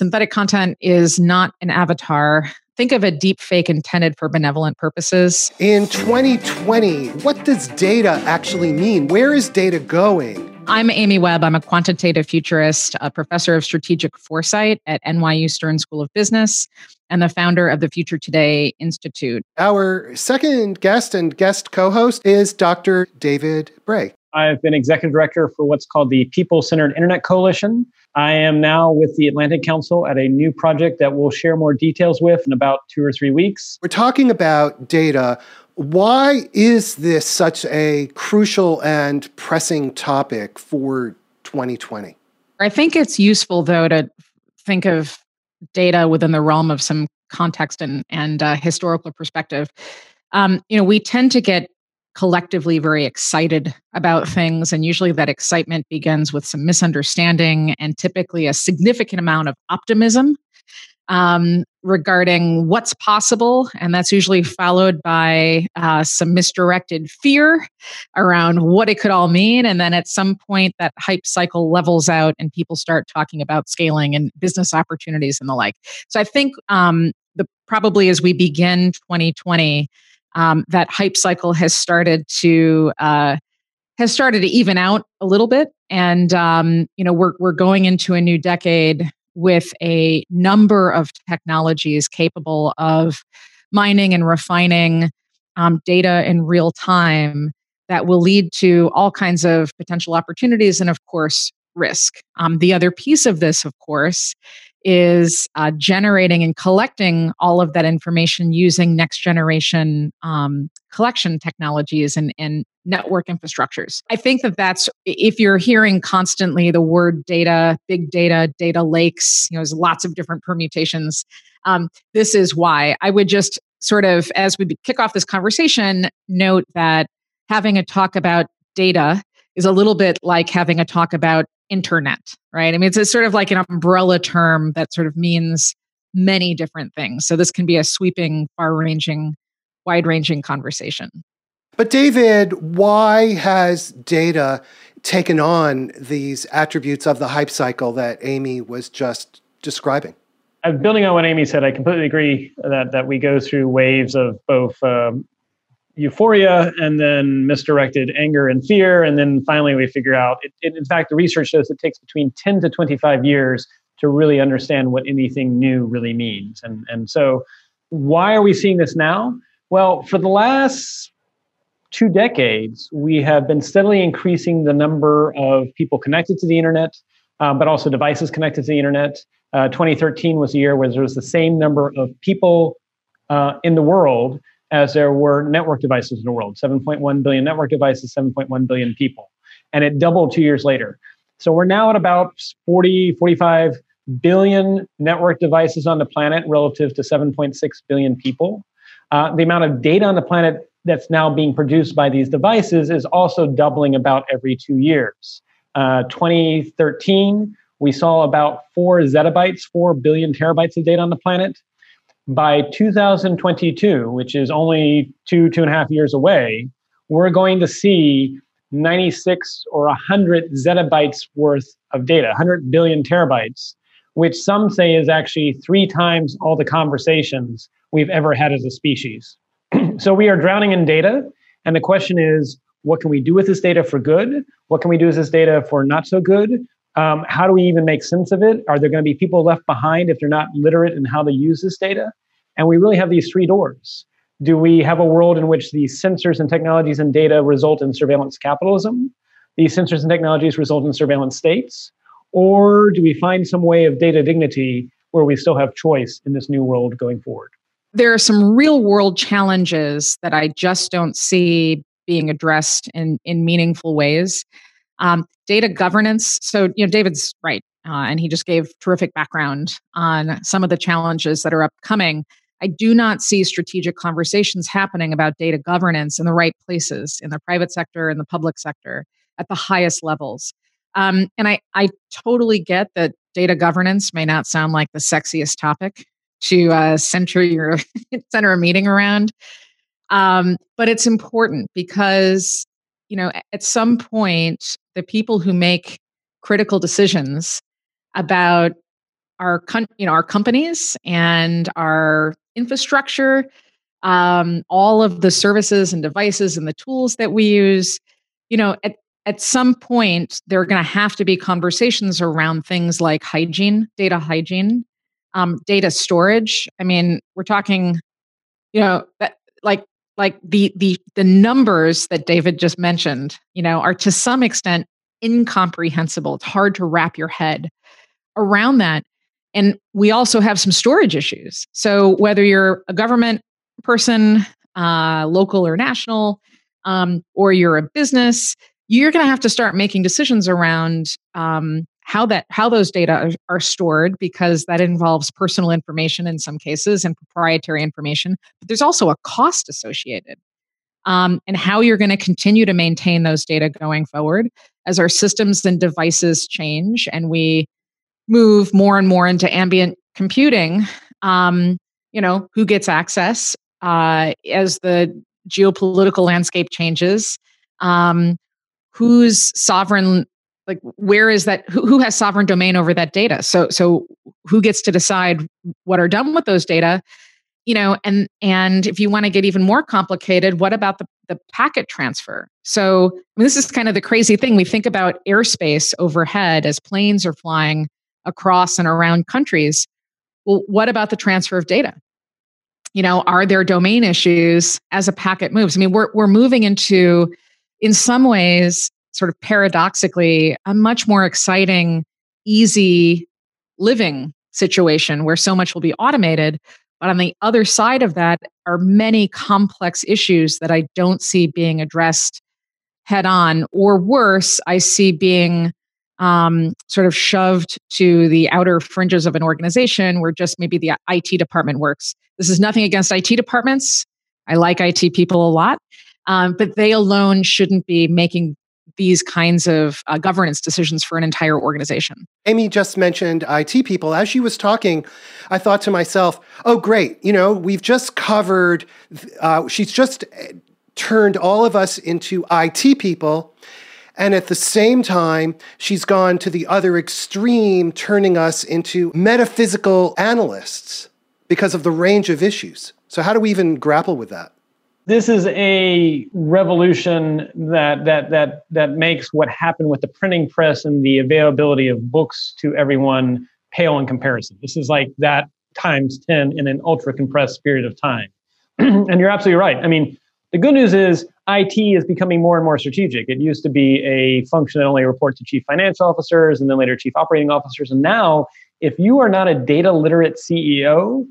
synthetic content is not an avatar. Think of a deep fake intended for benevolent purposes. In 2020, what does data actually mean? Where is data going? I'm Amy Webb. I'm a quantitative futurist, a professor of strategic foresight at NYU Stern School of Business, and the founder of the Future Today Institute. Our second guest and guest co host is Dr. David Bray. I've been executive director for what's called the People Centered Internet Coalition. I am now with the Atlantic Council at a new project that we'll share more details with in about two or three weeks. We're talking about data. Why is this such a crucial and pressing topic for 2020? I think it's useful, though, to think of data within the realm of some context and, and uh, historical perspective. Um, you know, we tend to get collectively very excited about things. And usually that excitement begins with some misunderstanding and typically a significant amount of optimism um, regarding what's possible. And that's usually followed by uh, some misdirected fear around what it could all mean. And then at some point, that hype cycle levels out and people start talking about scaling and business opportunities and the like. So I think um, the probably as we begin 2020, um, that hype cycle has started to uh, has started to even out a little bit, and um, you know we're we're going into a new decade with a number of technologies capable of mining and refining um, data in real time that will lead to all kinds of potential opportunities and, of course, risk. Um, the other piece of this, of course, is uh, generating and collecting all of that information using next generation um, collection technologies and, and network infrastructures. I think that that's if you're hearing constantly the word data, big data, data lakes, you know, there's lots of different permutations. Um, this is why I would just sort of, as we kick off this conversation, note that having a talk about data is a little bit like having a talk about internet, right? I mean, it's a sort of like an umbrella term that sort of means many different things. So this can be a sweeping, far ranging, wide ranging conversation. But, David, why has data taken on these attributes of the hype cycle that Amy was just describing? Uh, building on what Amy said, I completely agree that, that we go through waves of both um, euphoria and then misdirected anger and fear. And then finally, we figure out, it, it, in fact, the research shows it takes between 10 to 25 years to really understand what anything new really means. And, and so, why are we seeing this now? Well, for the last two decades, we have been steadily increasing the number of people connected to the internet, uh, but also devices connected to the internet. Uh, 2013 was a year where there was the same number of people uh, in the world as there were network devices in the world 7.1 billion network devices, 7.1 billion people. And it doubled two years later. So we're now at about 40, 45 billion network devices on the planet relative to 7.6 billion people. Uh, the amount of data on the planet that's now being produced by these devices is also doubling about every two years. Uh, 2013, we saw about four zettabytes, four billion terabytes of data on the planet by 2022, which is only two, two and a half years away, we're going to see 96 or 100 zettabytes worth of data, 100 billion terabytes, which some say is actually three times all the conversations we've ever had as a species. so we are drowning in data. And the question is, what can we do with this data for good? What can we do with this data for not so good? Um, how do we even make sense of it? Are there going to be people left behind if they're not literate in how to use this data? And we really have these three doors. Do we have a world in which these sensors and technologies and data result in surveillance capitalism? These sensors and technologies result in surveillance states? Or do we find some way of data dignity where we still have choice in this new world going forward? There are some real world challenges that I just don't see being addressed in, in meaningful ways. Um, data governance. So, you know, David's right. Uh, and he just gave terrific background on some of the challenges that are upcoming. I do not see strategic conversations happening about data governance in the right places, in the private sector and the public sector, at the highest levels. Um, and I, I totally get that data governance may not sound like the sexiest topic to uh, center your center a meeting around, um, but it's important because you know at some point the people who make critical decisions about our you know our companies and our infrastructure, um, all of the services and devices and the tools that we use. You know, at at some point, there are going to have to be conversations around things like hygiene, data hygiene, um, data storage. I mean, we're talking, you know, that, like like the the the numbers that David just mentioned, you know, are to some extent incomprehensible. It's hard to wrap your head around that. And we also have some storage issues. So whether you're a government person, uh, local or national, um, or you're a business, you're going to have to start making decisions around um, how that how those data are, are, stored because that involves personal information in some cases and proprietary information. But there's also a cost associated. Um, and how you're going to continue to maintain those data going forward as our systems and devices change and we move more and more into ambient computing, um, you know, who gets access uh, as the geopolitical landscape changes, um, who's sovereign, like where is that, who, who has sovereign domain over that data? So, so who gets to decide what are done with those data? You know, and and if you want to get even more complicated, what about the the packet transfer? So I mean, this is kind of the crazy thing. We think about airspace overhead as planes are flying across and around countries. Well, what about the transfer of data? You know, are there domain issues as a packet moves? I mean, we're we're moving into, in some ways, sort of paradoxically, a much more exciting, easy living situation where so much will be automated. But on the other side of that are many complex issues that I don't see being addressed head on, or worse, I see being um, sort of shoved to the outer fringes of an organization where just maybe the IT department works. This is nothing against IT departments. I like IT people a lot, um, but they alone shouldn't be making these kinds of uh, governance decisions for an entire organization. Amy just mentioned IT people. As she was talking, I thought to myself, oh, great. You know, we've just covered, uh, she's just eh, turned all of us into IT people. And at the same time, she's gone to the other extreme, turning us into metaphysical analysts because of the range of issues. So, how do we even grapple with that? This is a revolution that that that that makes what happened with the printing press and the availability of books to everyone pale in comparison. This is like that times 10 in an ultra compressed period of time. and you're absolutely right. I mean, the good news is IT is becoming more and more strategic. It used to be a function that only reports to chief financial officers and then later chief operating officers. And now, if you are not a data literate CEO,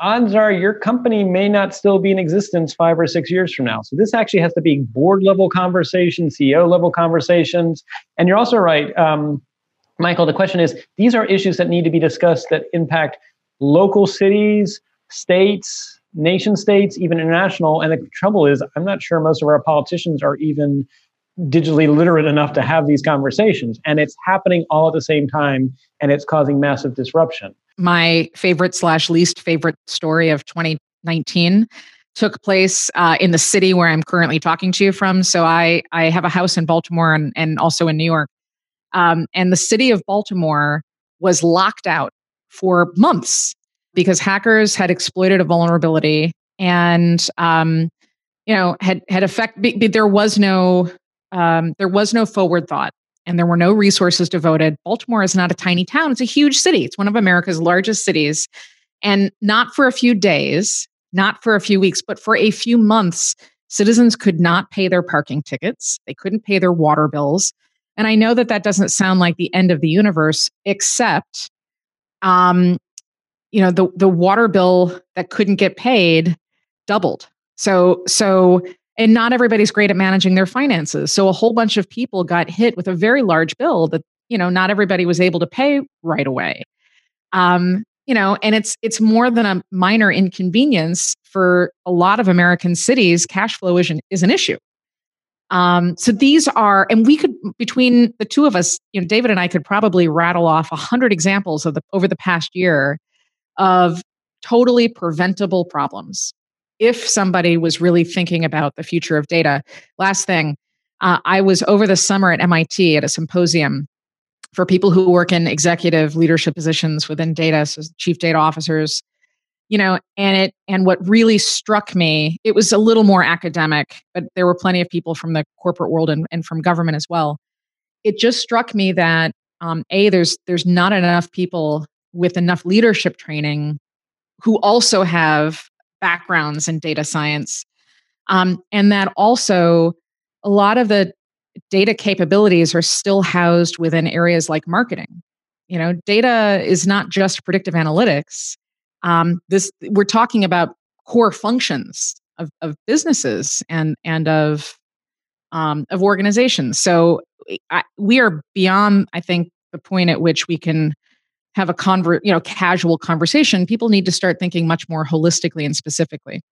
odds are your company may not still be in existence five or six years from now. So this actually has to be board level conversations, CEO level conversations. And you're also right, um, Michael. The question is: these are issues that need to be discussed that impact local cities, states, nation states, even international. And the trouble is, I'm not sure most of our politicians are even digitally literate enough to have these conversations. And it's happening all at the same time, and it's causing massive disruption. My favorite slash least favorite story of 2019 took place uh, in the city where I'm currently talking to you from. So I I have a house in Baltimore and, and also in New York. Um, and the city of Baltimore was locked out for months because hackers had exploited a vulnerability and um, you know had had effect there was no um, there was no forward thought and there were no resources devoted. Baltimore is not a tiny town it's a huge city it's one of america's largest cities. And not for a few days not for a few weeks but for a few months citizens could not pay their parking tickets they couldn't pay their water bills. And i know that that doesn't sound like the end of the universe except um, you know the the water bill that couldn't get paid doubled. So so and not everybody's great at managing their finances. So a whole bunch of people got hit with a very large bill that you know not everybody was able to pay right away. Um you know and it's it's more than a minor inconvenience for a lot of american cities cash flow is an, is an issue. Um, so these are, and we could between the two of us, you know, David and I could probably rattle off a hundred examples of the over the past year of totally preventable problems if somebody was really thinking about the future of data. Last thing, uh, I was over the summer at MIT at a symposium for people who work in executive leadership positions within data, so chief data officers, you know, and it and what really struck me, it was a little more academic, but there were plenty of people from the corporate world and, and from government as well. It just struck me that um, a there's there's not enough people with enough leadership training who also have backgrounds in data science, um, and that also a lot of the data capabilities are still housed within areas like marketing. You know, data is not just predictive analytics. Um, this we're talking about core functions of, of businesses and and of um, of organizations. So I, we are beyond, I think, the point at which we can have a convert, you know, casual conversation. People need to start thinking much more holistically and specifically.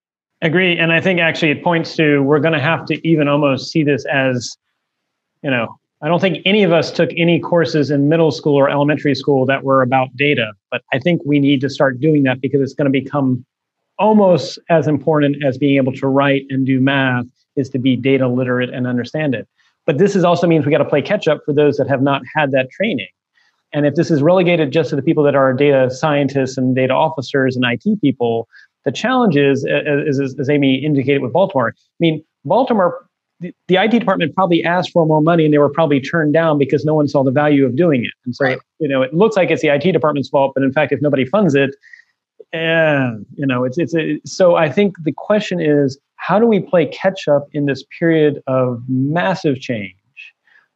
Agree, and I think actually it points to we're going to have to even almost see this as you know, I don't think any of us took any courses in middle school or elementary school that were about data, but I think we need to start doing that because it's going to become almost as important as being able to write and do math is to be data literate and understand it. But this is also means we got to play catch up for those that have not had that training. And if this is relegated just to the people that are data scientists and data officers and IT people, the challenge is, uh, uh, as, as Amy indicated with Baltimore, I mean, Baltimore the, the IT department probably asked for more money and they were probably turned down because no one saw the value of doing it. And so, right. you know, it looks like it's the IT department's fault, but in fact, if nobody funds it, yeah, you know, it's it's a, so. I think the question is, how do we play catch up in this period of massive change?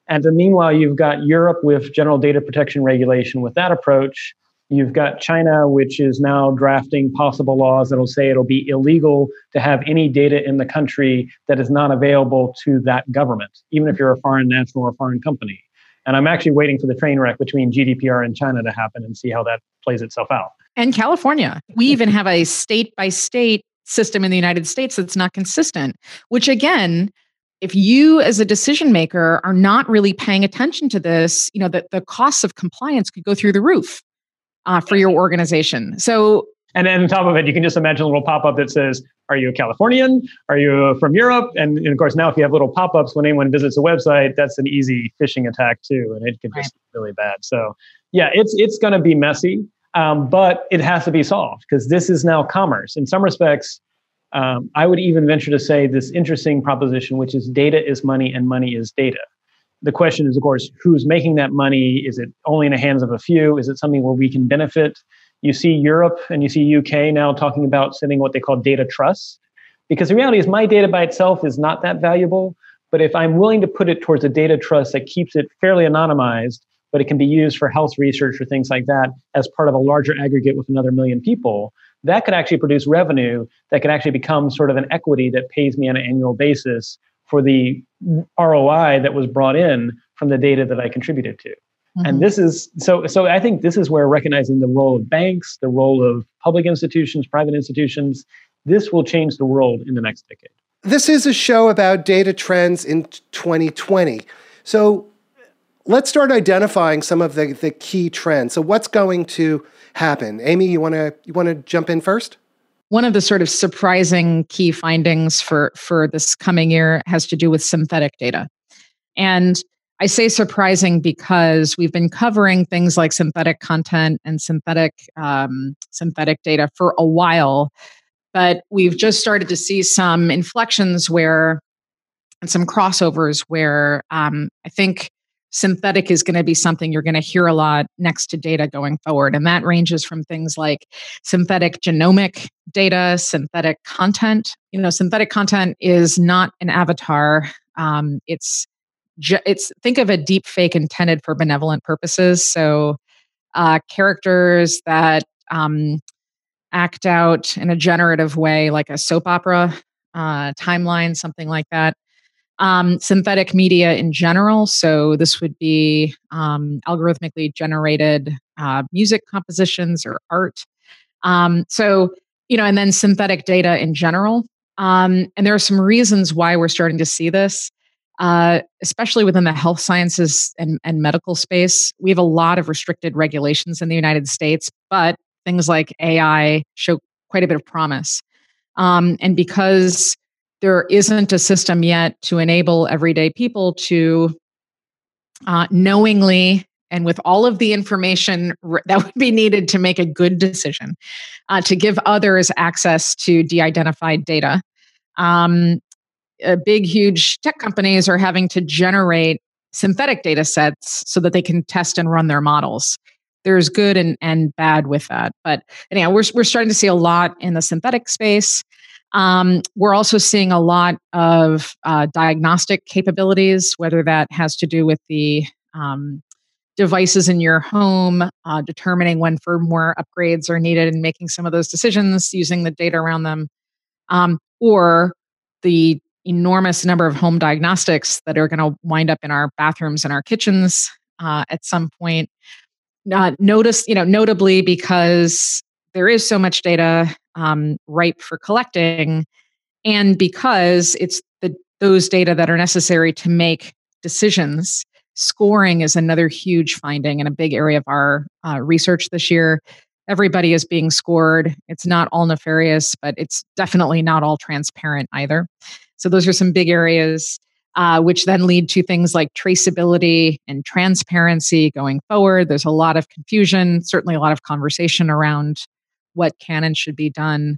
And the meanwhile, you've got Europe with general data protection regulation with that approach. You've got China, which is now drafting possible laws that'll say it'll be illegal to have any data in the country that is not available to that government, even if you're a foreign national or a foreign company. And I'm actually waiting for the train wreck between GDPR and China to happen and see how that plays itself out. And California. We even have a state by state system in the United States that's not consistent, which again, if you as a decision maker are not really paying attention to this, you know, that the costs of compliance could go through the roof uh, for your organization. So, and then on top of it, you can just imagine a little pop up that says, Are you a Californian? Are you from Europe? And, and of course, now if you have little pop ups when anyone visits a website, that's an easy phishing attack too. And it can just be really bad. So, yeah, it's, it's going to be messy, um, but it has to be solved because this is now commerce. In some respects, um, I would even venture to say this interesting proposition, which is data is money and money is data the question is, of course, who's making that money? Is it only in the hands of a few? Is it something where we can benefit? You see Europe and you see UK now talking about setting what they call data trusts. Because the reality is, my data by itself is not that valuable. But if I'm willing to put it towards a data trust that keeps it fairly anonymized, but it can be used for health research or things like that as part of a larger aggregate with another million people, that could actually produce revenue that could actually become sort of an equity that pays me on an annual basis for the ROI that was brought in from the data that I contributed to. Mm-hmm. And this is so so I think this is where recognizing the role of banks, the role of public institutions, private institutions, this will change the world in the next decade. This is a show about data trends in 2020. So let's start identifying some of the, the key trends. So what's going to happen? Amy, you wanna you wanna jump in first? One of the sort of surprising key findings for, for this coming year has to do with synthetic data. And I say surprising because we've been covering things like synthetic content and synthetic um, synthetic data for a while, but we've just started to see some inflections where and some crossovers where um, I think synthetic is going to be something you're going to hear a lot next to data going forward. And that ranges from things like synthetic genomic data, synthetic content. You know, synthetic content is not an avatar. Um, it's it's think of a deep fake intended for benevolent purposes. So uh, characters that um, act out in a generative way, like a soap opera uh, timeline, something like that um, synthetic media in general. So this would be um, algorithmically generated uh, music compositions or art. Um, so you know, and then synthetic data in general. Um, and there are some reasons why we're starting to see this, uh, especially within the health sciences and, and medical space. We have a lot of restricted regulations in the United States, but things like AI show quite a bit of promise. Um, and because there isn't a system yet to enable everyday people to uh, knowingly and with all of the information that would be needed to make a good decision, uh, to give others access to de identified data. Um, uh, big, huge tech companies are having to generate synthetic data sets so that they can test and run their models. There's good and, and bad with that. But anyhow, we're, we're starting to see a lot in the synthetic space. Um, we're also seeing a lot of uh, diagnostic capabilities, whether that has to do with the um, devices in your home, uh, determining when firmware upgrades are needed and making some of those decisions using the data around them, um, or the enormous number of home diagnostics that are going to wind up in our bathrooms and our kitchens uh, at some point. Uh, notice, you know, notably because there is so much data um, ripe for collecting, and because it's the those data that are necessary to make decisions. Scoring is another huge finding and a big area of our uh, research this year. Everybody is being scored. It's not all nefarious, but it's definitely not all transparent either. So those are some big areas. Uh, which then lead to things like traceability and transparency going forward. There's a lot of confusion, certainly a lot of conversation around what can and should be done.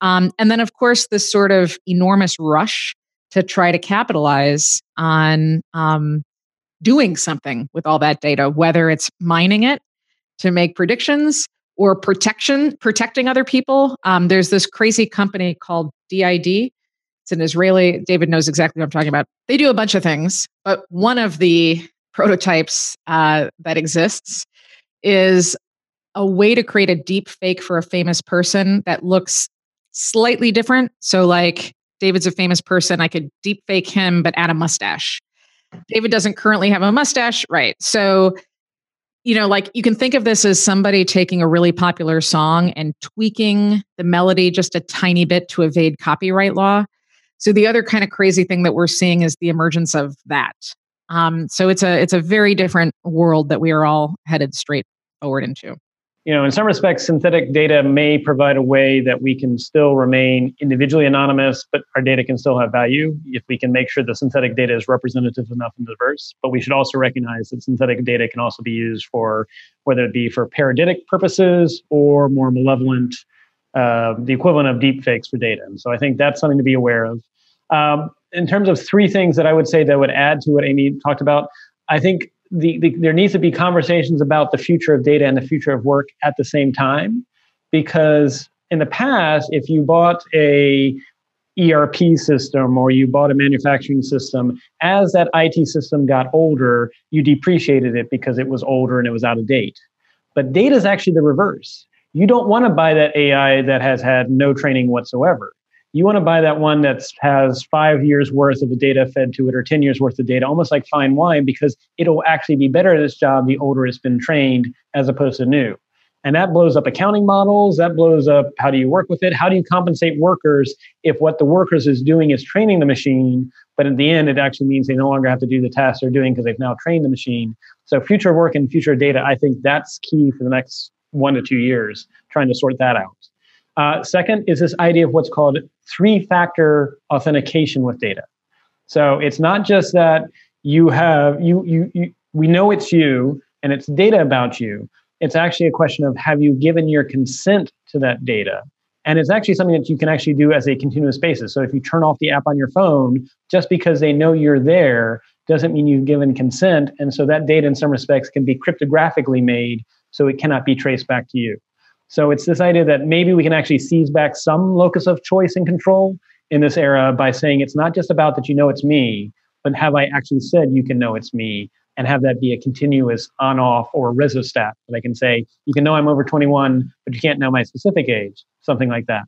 Um, and then, of course, this sort of enormous rush to try to capitalize on um, doing something with all that data, whether it's mining it to make predictions or protection, protecting other people. Um, there's this crazy company called D-ID it's an Israeli, David knows exactly what I'm talking about. They do a bunch of things, but one of the prototypes uh, that exists is a way to create a deep fake for a famous person that looks slightly different. So, like, David's a famous person, I could deep fake him, but add a mustache. David doesn't currently have a mustache, right? So, you know, like you can think of this as somebody taking a really popular song and tweaking the melody just a tiny bit to evade copyright law. So the other kind of crazy thing that we're seeing is the emergence of that. Um, so it's a it's a very different world that we are all headed straight forward into. You know, in some respects, synthetic data may provide a way that we can still remain individually anonymous, but our data can still have value if we can make sure the synthetic data is representative enough and diverse. But we should also recognize that synthetic data can also be used for whether it be for parodic purposes or more malevolent, uh, the equivalent of deep fakes for data. And so I think that's something to be aware of. Um, in terms of three things that I would say that would add to what Amy talked about, I think the, the, there needs to be conversations about the future of data and the future of work at the same time, because in the past, if you bought a ERP system or you bought a manufacturing system, as that IT system got older, you depreciated it because it was older and it was out of date. But data is actually the reverse. You don't want to buy that AI that has had no training whatsoever you want to buy that one that has five years worth of the data fed to it or 10 years worth of data, almost like fine wine, because it'll actually be better at this job the older it's been trained as opposed to new. And that blows up accounting models. That blows up how do you work with it? How do you compensate workers if what the workers is doing is training the machine, but at the end it actually means they no longer have to do the tasks they're doing because they've now trained the machine. So future work and future data, I think that's key for the next one to two years, trying to sort that out. Uh, second is this idea of what's called three factor authentication with data. So it's not just that you have, you, you, you, we know it's you and it's data about you. It's actually a question of have you given your consent to that data? And it's actually something that you can actually do as a continuous basis. So if you turn off the app on your phone, just because they know you're there doesn't mean you've given consent. And so that data, in some respects, can be cryptographically made so it cannot be traced back to you. So it's this idea that maybe we can actually seize back some locus of choice and control in this era by saying it's not just about that you know it's me, but have I actually said you can know it's me and have that be a continuous on off or rheostat that I can say, you can know I'm over 21, but you can't know my specific age, something like that.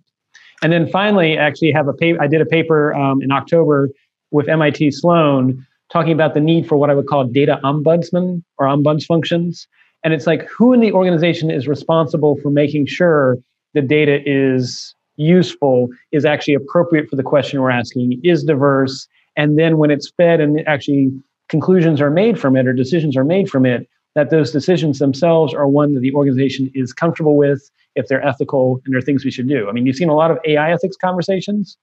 And then finally, actually have a paper, I did a paper um, in October with MIT Sloan talking about the need for what I would call data ombudsman or ombuds functions. And it's like who in the organization is responsible for making sure the data is useful, is actually appropriate for the question we're asking, is diverse, and then when it's fed and actually conclusions are made from it or decisions are made from it, that those decisions themselves are one that the organization is comfortable with, if they're ethical and there are things we should do. I mean, you've seen a lot of AI ethics conversations,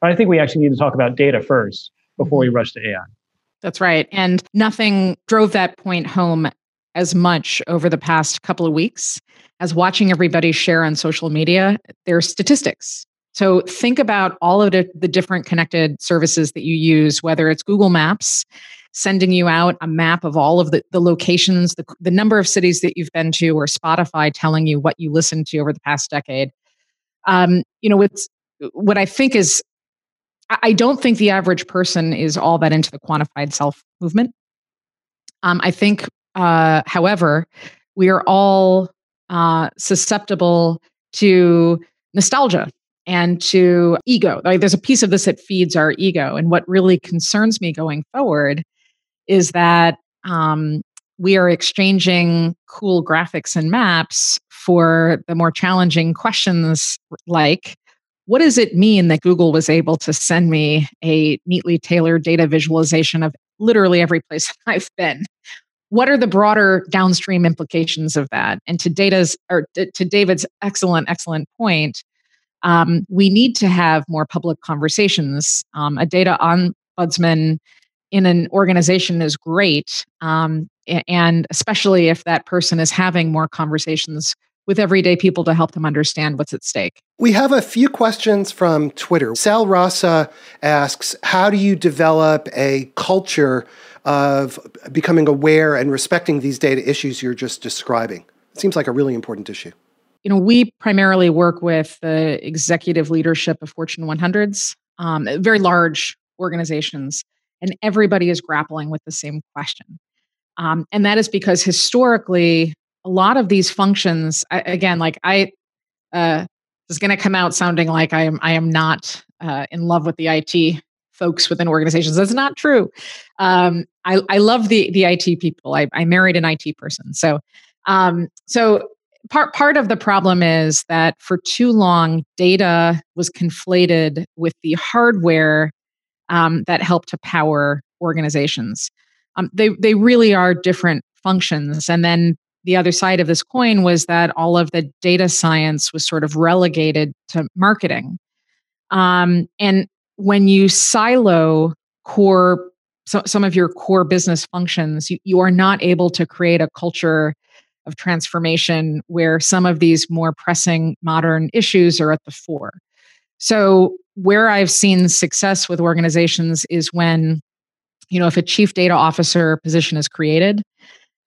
but I think we actually need to talk about data first before we mm-hmm. rush to AI. That's right. And nothing drove that point home as much over the past couple of weeks as watching everybody share on social media their statistics. So think about all of the, the different connected services that you use, whether it's Google Maps sending you out a map of all of the, the locations, the, the number of cities that you've been to, or Spotify telling you what you listened to over the past decade. Um, you know, what's, what I think is, I don't think the average person is all that into the quantified self movement. Um, I think, uh, however, we are all uh, susceptible to nostalgia and to ego. Like there's a piece of this that feeds our ego. And what really concerns me going forward is that um, we are exchanging cool graphics and maps for the more challenging questions like what does it mean that Google was able to send me a neatly tailored data visualization of literally every place I've been? What are the broader downstream implications of that? And to data's or to David's excellent, excellent point, um, we need to have more public conversations. Um, a data ombudsman in an organization is great, um, and especially if that person is having more conversations with everyday people to help them understand what's at stake. We have a few questions from Twitter. Sal Rasa asks How do you develop a culture of becoming aware and respecting these data issues you're just describing? It seems like a really important issue. You know, we primarily work with the executive leadership of Fortune 100s, um, very large organizations, and everybody is grappling with the same question. Um, and that is because historically, a lot of these functions I, again like i uh, is going to come out sounding like i am i am not uh, in love with the it folks within organizations. That's not true. Um, I, I love the the it people. I, I married an it person. So um, so part part of the problem is that for too long data was conflated with the hardware um, that helped to power organizations. Um, they they really are different functions. And then the other side of this coin was that all of the data science was sort of relegated to marketing. Um, and when you silo core, so, some of your core business functions, you, you are not able to create a culture of transformation where some of these more pressing modern issues are at the fore. So, where I've seen success with organizations is when, you know, if a chief data officer position is created,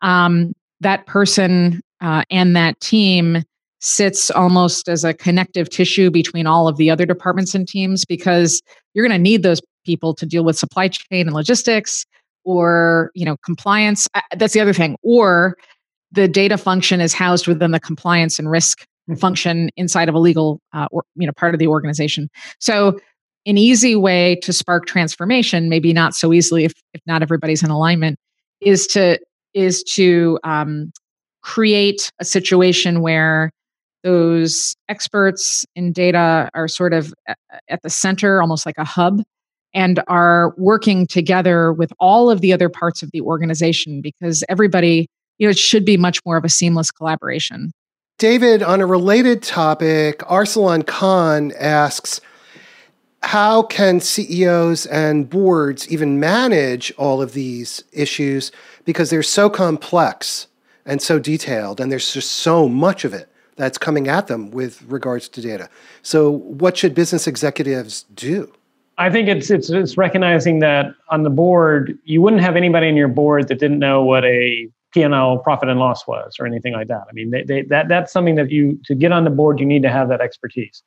um, that person uh, and that team sits almost as a connective tissue between all of the other departments and teams because you're going to need those people to deal with supply chain and logistics or you know compliance. That's the other thing. Or the data function is housed within the compliance and risk mm-hmm. function inside of a legal uh, or you know part of the organization. So an easy way to spark transformation maybe not so easily if, if not everybody's in alignment is to is to um, create a situation where those experts in data are sort of uh, at the center, almost like a hub, and are working together with all of the other parts of the organization because everybody, you know, it should be much more of a seamless collaboration. David, on a related topic, Arsalan Khan asks, how can CEOs and boards even manage all of these issues because they're so complex and so detailed, and there's just so much of it that's coming at them with regards to data. So, what should business executives do? I think it's it's it's recognizing that on the board, you wouldn't have anybody in your board that didn't know what a P&L profit and loss was or anything like that. I mean, they, they, that that's something that you to get on the board, you need to have that expertise.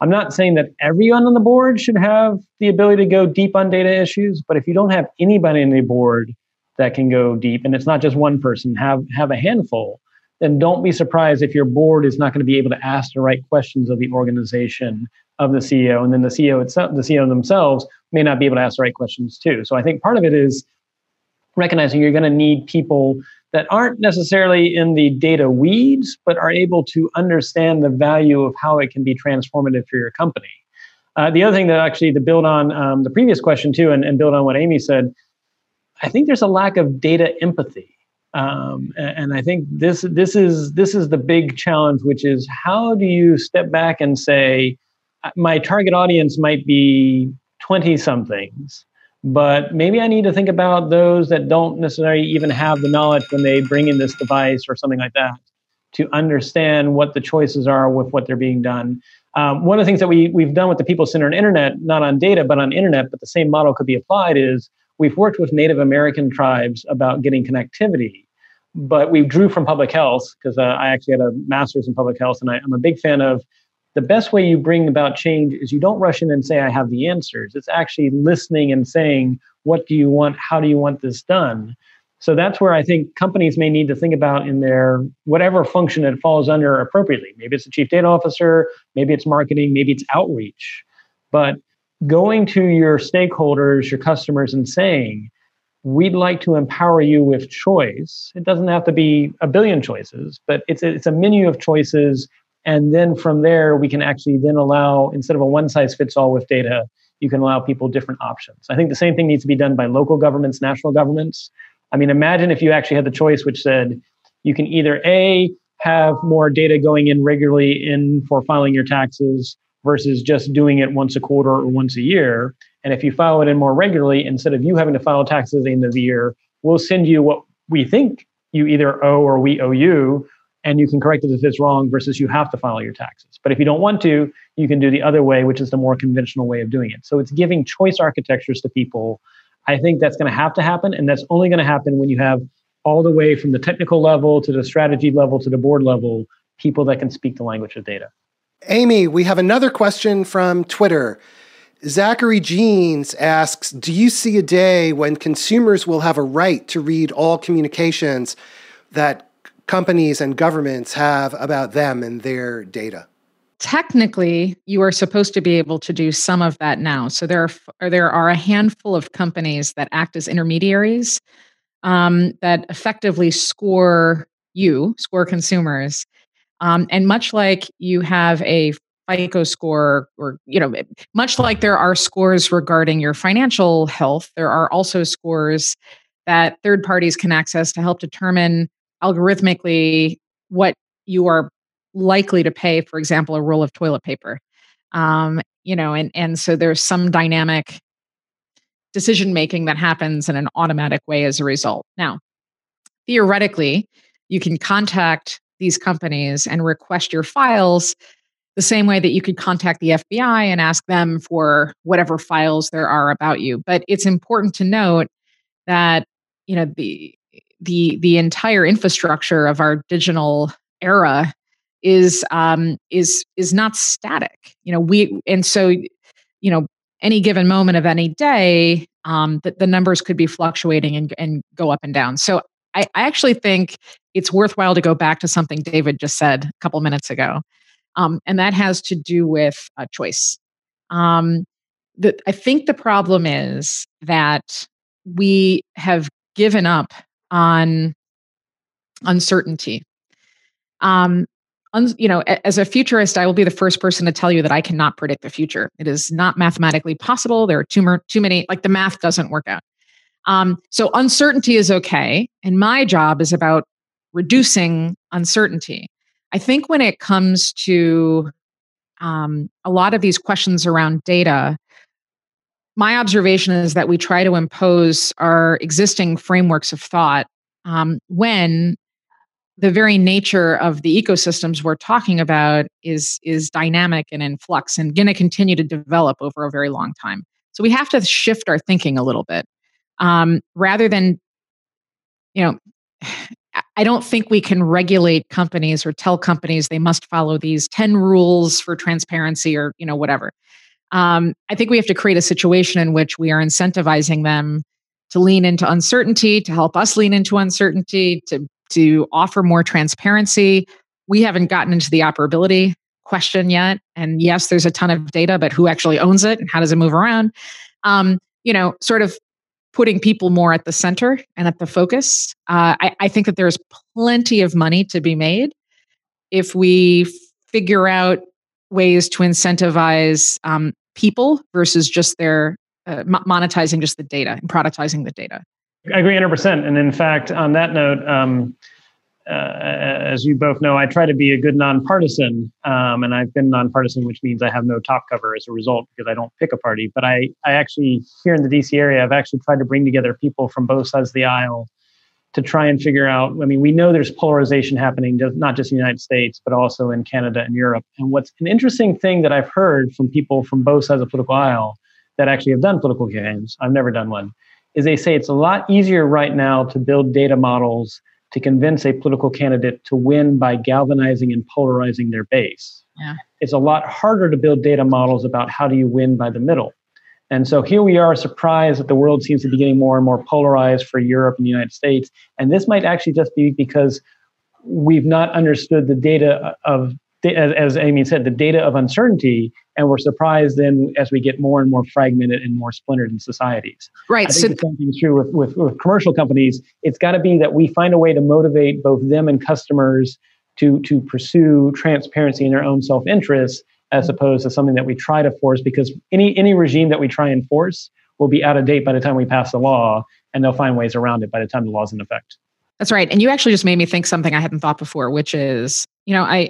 I'm not saying that everyone on the board should have the ability to go deep on data issues, but if you don't have anybody on the board that can go deep, and it's not just one person, have have a handful, then don't be surprised if your board is not going to be able to ask the right questions of the organization of the CEO, and then the CEO itself, the CEO themselves may not be able to ask the right questions too. So I think part of it is recognizing you're going to need people that aren't necessarily in the data weeds, but are able to understand the value of how it can be transformative for your company. Uh, the other thing that actually to build on um, the previous question too, and, and, build on what Amy said, I think there's a lack of data empathy, um, and, I think this this is this is the big challenge, which is how do you step back and say, my target audience might be twenty somethings, but maybe I need to think about those that don't necessarily even have the knowledge when they bring in this device or something like that to understand what the choices are with what they're being done. Um, one of the things that we, we've done with the people centered internet, not on data, but on internet, but the same model could be applied is we've worked with Native American tribes about getting connectivity. But we drew from public health because uh, I actually had a master's in public health, and I, I'm a big fan of the best way you bring about change is you don't rush in and say, I have the answers. It's actually listening and saying, What do you want? How do you want this done? So that's where I think companies may need to think about in their whatever function it falls under appropriately. Maybe it's the chief data officer, maybe it's marketing, maybe it's outreach. But going to your stakeholders, your customers, and saying, we'd like to empower you with choice. It doesn't have to be a billion choices, but it's a, it's a menu of choices. And then from there, we can actually then allow, instead of a one size fits all with data, you can allow people different options. I think the same thing needs to be done by local governments, national governments. I mean, imagine if you actually had the choice which said you can either A, have more data going in regularly in for filing your taxes versus just doing it once a quarter or once a year. And if you file it in more regularly, instead of you having to file taxes at the end of the year, we'll send you what we think you either owe or we owe you, and you can correct it if it's wrong versus you have to file your taxes. But if you don't want to, you can do the other way, which is the more conventional way of doing it. So it's giving choice architectures to people I think that's going to have to happen. And that's only going to happen when you have all the way from the technical level to the strategy level to the board level people that can speak the language of data. Amy, we have another question from Twitter. Zachary Jeans asks Do you see a day when consumers will have a right to read all communications that companies and governments have about them and their data? technically you are supposed to be able to do some of that now so there are there are a handful of companies that act as intermediaries um, that effectively score you score consumers um, and much like you have a FICO score, or you know, much like there are scores regarding your financial health, there are also scores that third parties can access to help determine algorithmically what you are likely to pay, for example, a roll of toilet paper. Um, you know, and and so there's some dynamic decision making that happens in an automatic way as a result. Now, theoretically, you can contact these companies and request your files the same way that you could contact the FBI and ask them for whatever files there are about you. But it's important to note that you know the the the entire infrastructure of our digital era is um, is is not static. You know, we and so you know any given moment of any day, um, that the numbers could be fluctuating and, and go up and down. So I, I actually think it's worthwhile to go back to something David just said a couple minutes ago, um, and that has to do with a choice. Um, the, I think the problem is that we have given up on uncertainty. Um, you know, as a futurist, I will be the first person to tell you that I cannot predict the future. It is not mathematically possible. There are too, too many, like the math doesn't work out. Um, so uncertainty is okay. And my job is about reducing uncertainty. I think when it comes to um, a lot of these questions around data, my observation is that we try to impose our existing frameworks of thought um, when the very nature of the ecosystems we're talking about is is dynamic and in flux and going to continue to develop over a very long time. So we have to shift our thinking a little bit um, rather than you know i don't think we can regulate companies or tell companies they must follow these 10 rules for transparency or you know whatever um, i think we have to create a situation in which we are incentivizing them to lean into uncertainty to help us lean into uncertainty to to offer more transparency. We haven't gotten into the operability question yet. And yes, there's a ton of data, but who actually owns it and how does it move around? Um, you know, sort of putting people more at the center and at the focus. Uh, I, I think that there's plenty of money to be made if we figure out ways to incentivize um, people versus just their uh, monetizing just the data and productizing the data. I agree 100%. And in fact, on that note, um, uh, as you both know, I try to be a good nonpartisan, um, and I've been nonpartisan, which means I have no top cover as a result because I don't pick a party. But I, I actually here in the DC area, I've actually tried to bring together people from both sides of the aisle to try and figure out. I mean, we know there's polarization happening, not just in the United States, but also in Canada and Europe. And what's an interesting thing that I've heard from people from both sides of the political aisle that actually have done political games, I've never done one, is they say it's a lot easier right now to build data models to convince a political candidate to win by galvanizing and polarizing their base. Yeah. It's a lot harder to build data models about how do you win by the middle. And so here we are surprised that the world seems to be getting more and more polarized for Europe and the United States. And this might actually just be because we've not understood the data of, as, as Amy said, the data of uncertainty. And we're surprised then as we get more and more fragmented and more splintered in societies. Right. I think so the same thing is true with, with, with commercial companies. It's got to be that we find a way to motivate both them and customers to, to pursue transparency in their own self-interest as opposed to something that we try to force because any any regime that we try and force will be out of date by the time we pass the law and they'll find ways around it by the time the law's in effect that's right and you actually just made me think something i hadn't thought before which is you know i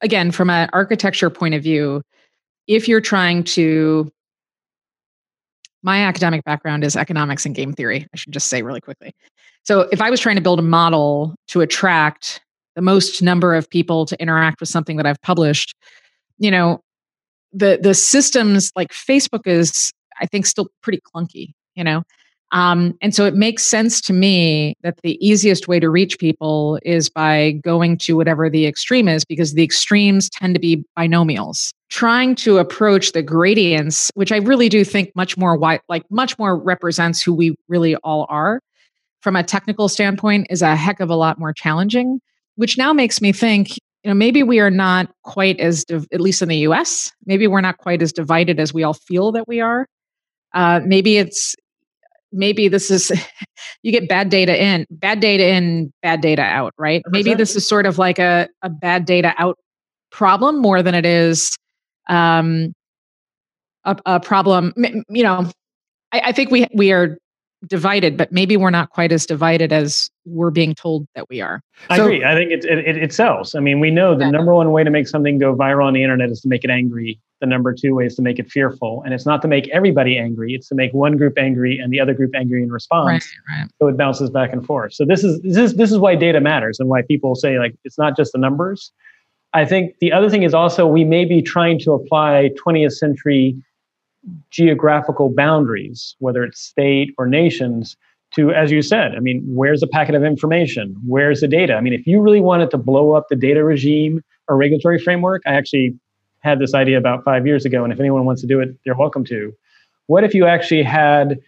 again from an architecture point of view if you're trying to my academic background is economics and game theory i should just say really quickly. So if i was trying to build a model to attract the most number of people to interact with something that i've published you know the the systems like facebook is i think still pretty clunky you know um, and so it makes sense to me that the easiest way to reach people is by going to whatever the extreme is because the extremes tend to be binomials. Trying to approach the gradients which i really do think much more wide like much more represents who we really all are from a technical standpoint is a heck of a lot more challenging which now makes me think you know maybe we are not quite as at least in the us maybe we're not quite as divided as we all feel that we are. Uh, maybe it's maybe this is you get bad data in bad data in bad data out right maybe this is sort of like a, a bad data out problem more than it is um, a, a problem you know I, I think we we are divided, but maybe we're not quite as divided as we're being told that we are. I so, agree. I think it, it, it sells. I mean, we know the number one way to make something go viral on the internet is to make it angry. The number two way is to make it fearful. And it's not to make everybody angry, it's to make one group angry and the other group angry in response. Right, right. So it bounces back and forth. So this is this is this is why data matters and why people say like it's not just the numbers. I think the other thing is also we may be trying to apply 20th century geographical boundaries, whether it's state or nations, to, as you said, I mean, where's the packet of information? Where's the data? I mean, if you really wanted to blow up the data regime or regulatory framework, I actually had this idea about five years ago, and if anyone wants to do it, they're welcome to. What if you actually had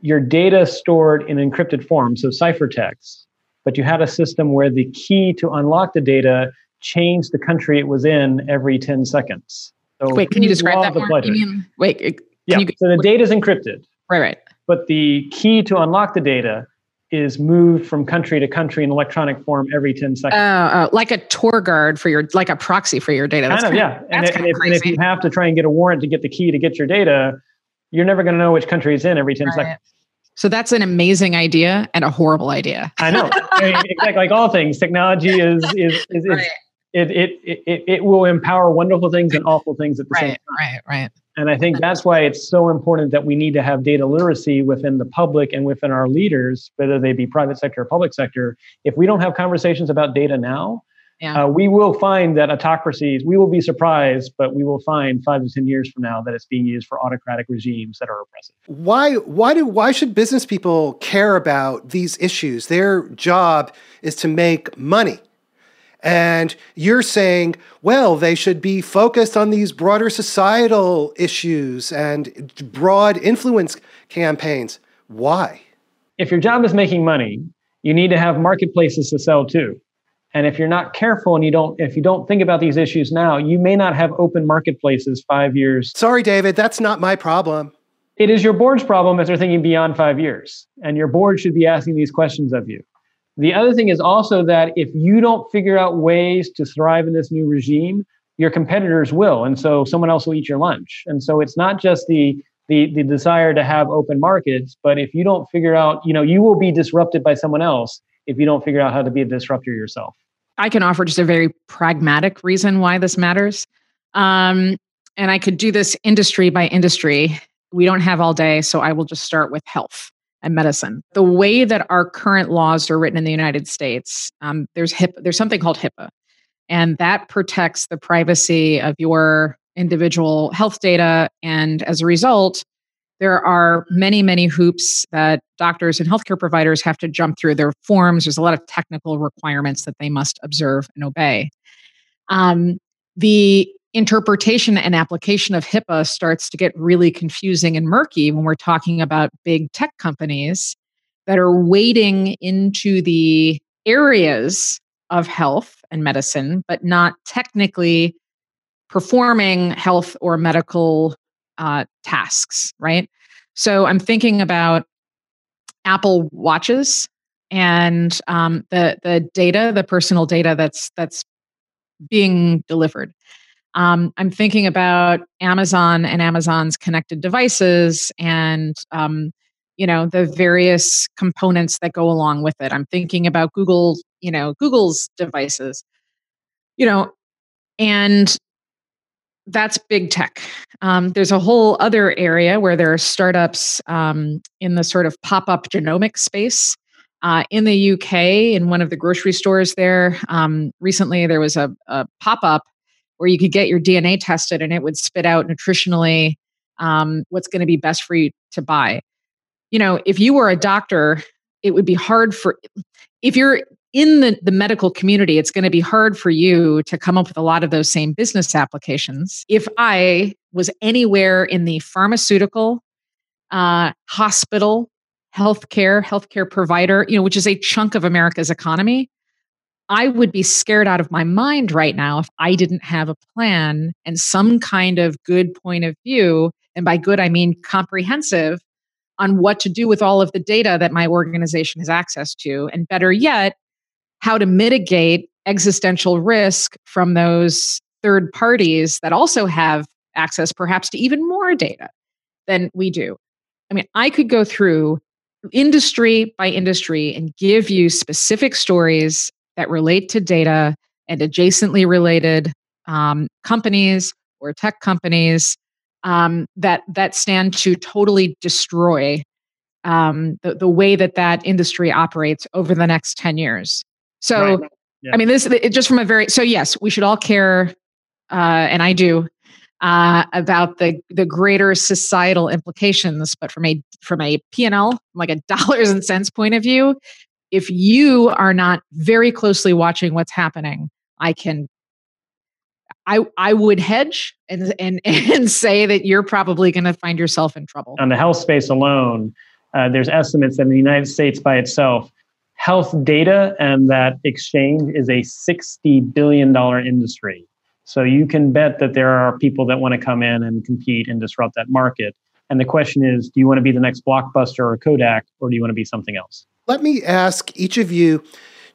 your data stored in encrypted form, so ciphertext, but you had a system where the key to unlock the data changed the country it was in every 10 seconds? So wait, can you describe that more? You mean, wait, yeah. You, so the data is encrypted. Right, right. But the key to unlock the data is moved from country to country in electronic form every 10 seconds. Uh, uh, like a tour guard for your, like a proxy for your data. That's kind of, yeah. And, and, if, and, if, you have to try and get a warrant to get the key to get your data, you're never going to know which country it's in every 10 right. seconds. So that's an amazing idea and a horrible idea. I know. I mean, exactly like all things, technology is is is, right it, it, it, it will empower wonderful things and awful things at the right, same time. Right, right. And I think that's why it's so important that we need to have data literacy within the public and within our leaders, whether they be private sector or public sector. If we don't have conversations about data now, yeah. Uh, we will find that autocracies, we will be surprised, but we will find five to 10 years from now that it's being used for autocratic regimes that are oppressive. Why, why, do, why should business people care about these issues? Their job is to make money. And you're saying, well, they should be focused on these broader societal issues and broad influence campaigns. Why? If your job is making money, you need to have marketplaces to sell to. And if you're not careful and you don't if you don't think about these issues now, you may not have open marketplaces 5 years. Sorry David, that's not my problem. It is your board's problem if they're thinking beyond 5 years. And your board should be asking these questions of you. The other thing is also that if you don't figure out ways to thrive in this new regime, your competitors will, and so someone else will eat your lunch. And so it's not just the the the desire to have open markets, but if you don't figure out, you know, you will be disrupted by someone else if you don't figure out how to be a disruptor yourself? I can offer just a very pragmatic reason why this matters. Um, and I could do this industry by industry. We don't have all day, so I will just start with health and medicine. The way that our current laws are written in the United States, um, there's HIP, there's something called HIPAA, and that protects the privacy of your individual health data. And as a result, there are many, many hoops that doctors and healthcare providers have to jump through. Their forms, there's a lot of technical requirements that they must observe and obey. Um, the interpretation and application of HIPAA starts to get really confusing and murky when we're talking about big tech companies that are wading into the areas of health and medicine, but not technically performing health or medical uh, tasks, right? So I'm thinking about Apple watches and um, the the data, the personal data that's that's being delivered. Um, I'm thinking about Amazon and Amazon's connected devices and um, you know the various components that go along with it. I'm thinking about Google, you know, Google's devices, you know, and that's big tech. Um, there's a whole other area where there are startups um, in the sort of pop up genomic space. Uh, in the UK, in one of the grocery stores there, um, recently there was a, a pop up where you could get your DNA tested and it would spit out nutritionally um, what's going to be best for you to buy. You know, if you were a doctor, it would be hard for, if you're in the, the medical community, it's going to be hard for you to come up with a lot of those same business applications. If I was anywhere in the pharmaceutical, uh, hospital, healthcare, healthcare provider, you know, which is a chunk of America's economy, I would be scared out of my mind right now if I didn't have a plan and some kind of good point of view. And by good, I mean comprehensive on what to do with all of the data that my organization has access to. And better yet, how to mitigate existential risk from those third parties that also have access perhaps to even more data than we do. I mean, I could go through industry by industry and give you specific stories that relate to data and adjacently related um, companies or tech companies um, that that stand to totally destroy um, the, the way that that industry operates over the next 10 years so, right. yeah. I mean, this it, just from a very so yes, we should all care, uh, and I do uh, about the the greater societal implications. But from a from a P and L, like a dollars and cents point of view, if you are not very closely watching what's happening, I can. I, I would hedge and, and, and say that you're probably going to find yourself in trouble. On the health space alone, uh, there's estimates that in the United States by itself, health data and that exchange is a $60 billion industry. So you can bet that there are people that want to come in and compete and disrupt that market. And the question is do you want to be the next Blockbuster or Kodak, or do you want to be something else? Let me ask each of you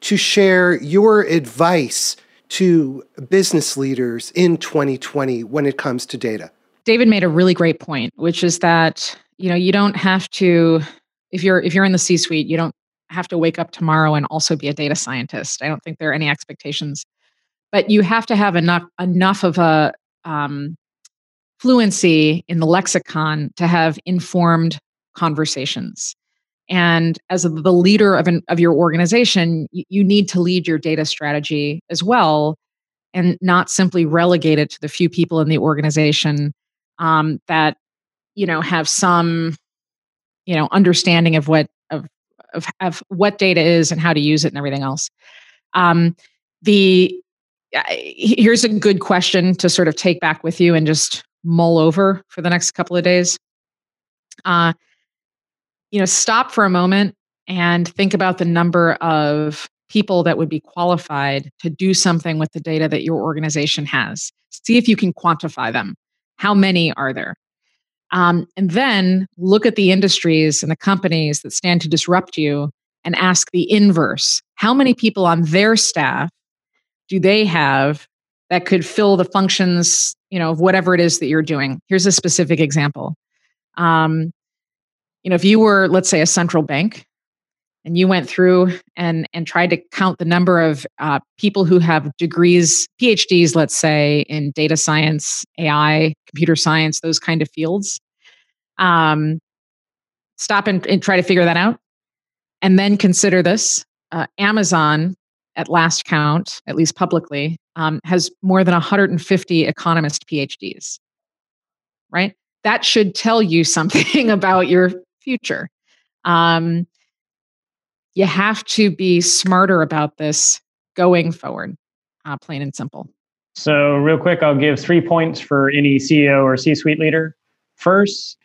to share your advice to business leaders in 2020 when it comes to data. David made a really great point, which is that, you know, you don't have to if you're if you're in the C-suite, you don't have to wake up tomorrow and also be a data scientist. I don't think there are any expectations, but you have to have enough enough of a um, fluency in the lexicon to have informed conversations. And as the leader of an, of your organization, you, you need to lead your data strategy as well, and not simply relegate it to the few people in the organization um, that you know have some you know understanding of what of of, of what data is and how to use it and everything else. Um, the here's a good question to sort of take back with you and just mull over for the next couple of days. Uh, you know, stop for a moment and think about the number of people that would be qualified to do something with the data that your organization has. See if you can quantify them. How many are there? Um, and then look at the industries and the companies that stand to disrupt you and ask the inverse how many people on their staff do they have that could fill the functions you know of whatever it is that you're doing here's a specific example um, you know if you were let's say a central bank and you went through and and tried to count the number of uh, people who have degrees phds let's say in data science ai computer science those kind of fields um, stop and, and, try to figure that out and then consider this uh, amazon at last count at least publicly um, has more than 150 economist phds right? That should tell you something about your future um, you have to be smarter about this going forward, uh, plain and simple. So, real quick, I'll give three points for any CEO or C suite leader. First,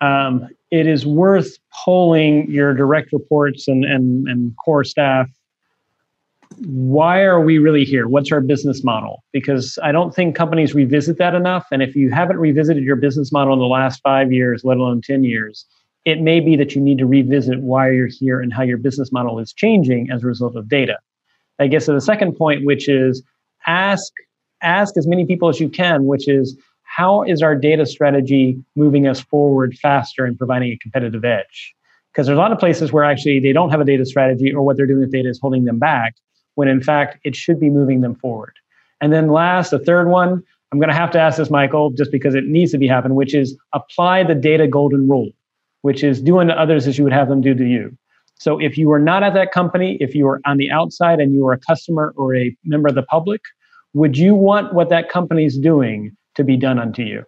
um, it is worth polling your direct reports and, and, and core staff. Why are we really here? What's our business model? Because I don't think companies revisit that enough. And if you haven't revisited your business model in the last five years, let alone 10 years, it may be that you need to revisit why you're here and how your business model is changing as a result of data. I guess the second point, which is ask ask as many people as you can, which is how is our data strategy moving us forward faster and providing a competitive edge? Because there's a lot of places where actually they don't have a data strategy or what they're doing with data is holding them back, when in fact it should be moving them forward. And then last, the third one, I'm going to have to ask this, Michael, just because it needs to be happening, which is apply the data golden rule which is do unto others as you would have them do to you. So if you are not at that company, if you are on the outside and you are a customer or a member of the public, would you want what that company is doing to be done unto you?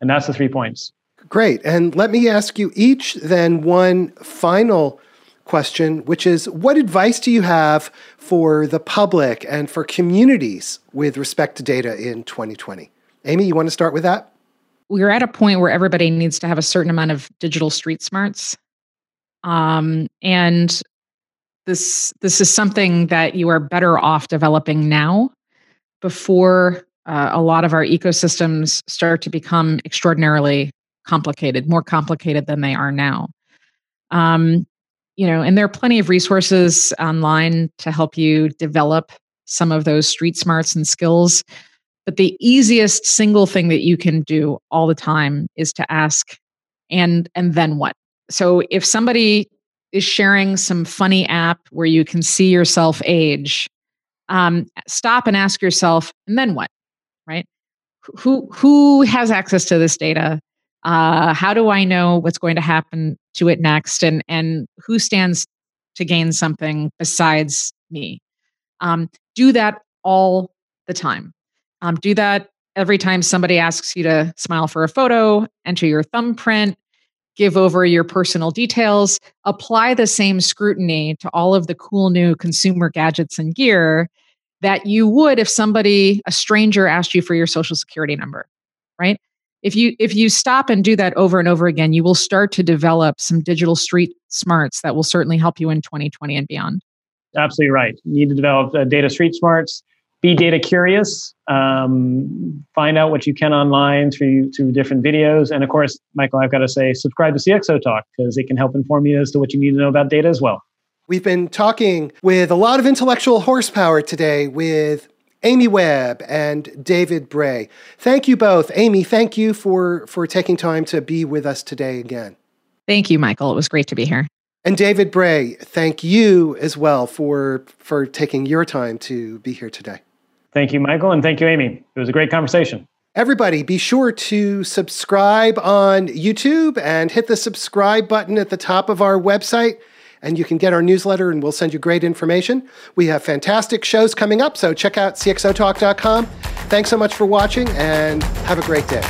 And that's the three points. Great. And let me ask you each then one final question, which is what advice do you have for the public and for communities with respect to data in 2020? Amy, you want to start with that? We're at a point where everybody needs to have a certain amount of digital street smarts. Um, and this this is something that you are better off developing now before uh, a lot of our ecosystems start to become extraordinarily complicated, more complicated than they are now. Um, you know, and there are plenty of resources online to help you develop some of those street smarts and skills. But the easiest single thing that you can do all the time is to ask, and and then what? So if somebody is sharing some funny app where you can see yourself age, um, stop and ask yourself, and then what? Right? Who who has access to this data? Uh, how do I know what's going to happen to it next? And and who stands to gain something besides me? Um, do that all the time. Um, do that every time somebody asks you to smile for a photo, enter your thumbprint, give over your personal details, apply the same scrutiny to all of the cool new consumer gadgets and gear that you would if somebody, a stranger, asked you for your social security number, right? If you if you stop and do that over and over again, you will start to develop some digital street smarts that will certainly help you in 2020 and beyond. Absolutely right. You need to develop uh, data street smarts be data curious um, find out what you can online through through different videos. And of course michael i've got to say subscribe to cxo talk because it can help inform you as to what you need to know about data as well. We've been talking with a lot of intellectual horsepower today with amy webb and david bray. Thank you both. Amy thank you for for taking time to be with us today again. Thank you michael. It was great to be here. And David Bray, thank you as well for for taking your time to be here today. Thank you, Michael, and thank you, Amy. It was a great conversation. Everybody, be sure to subscribe on YouTube and hit the subscribe button at the top of our website. And you can get our newsletter and we'll send you great information. We have fantastic shows coming up, so check out cxotalk.com. Thanks so much for watching and have a great day.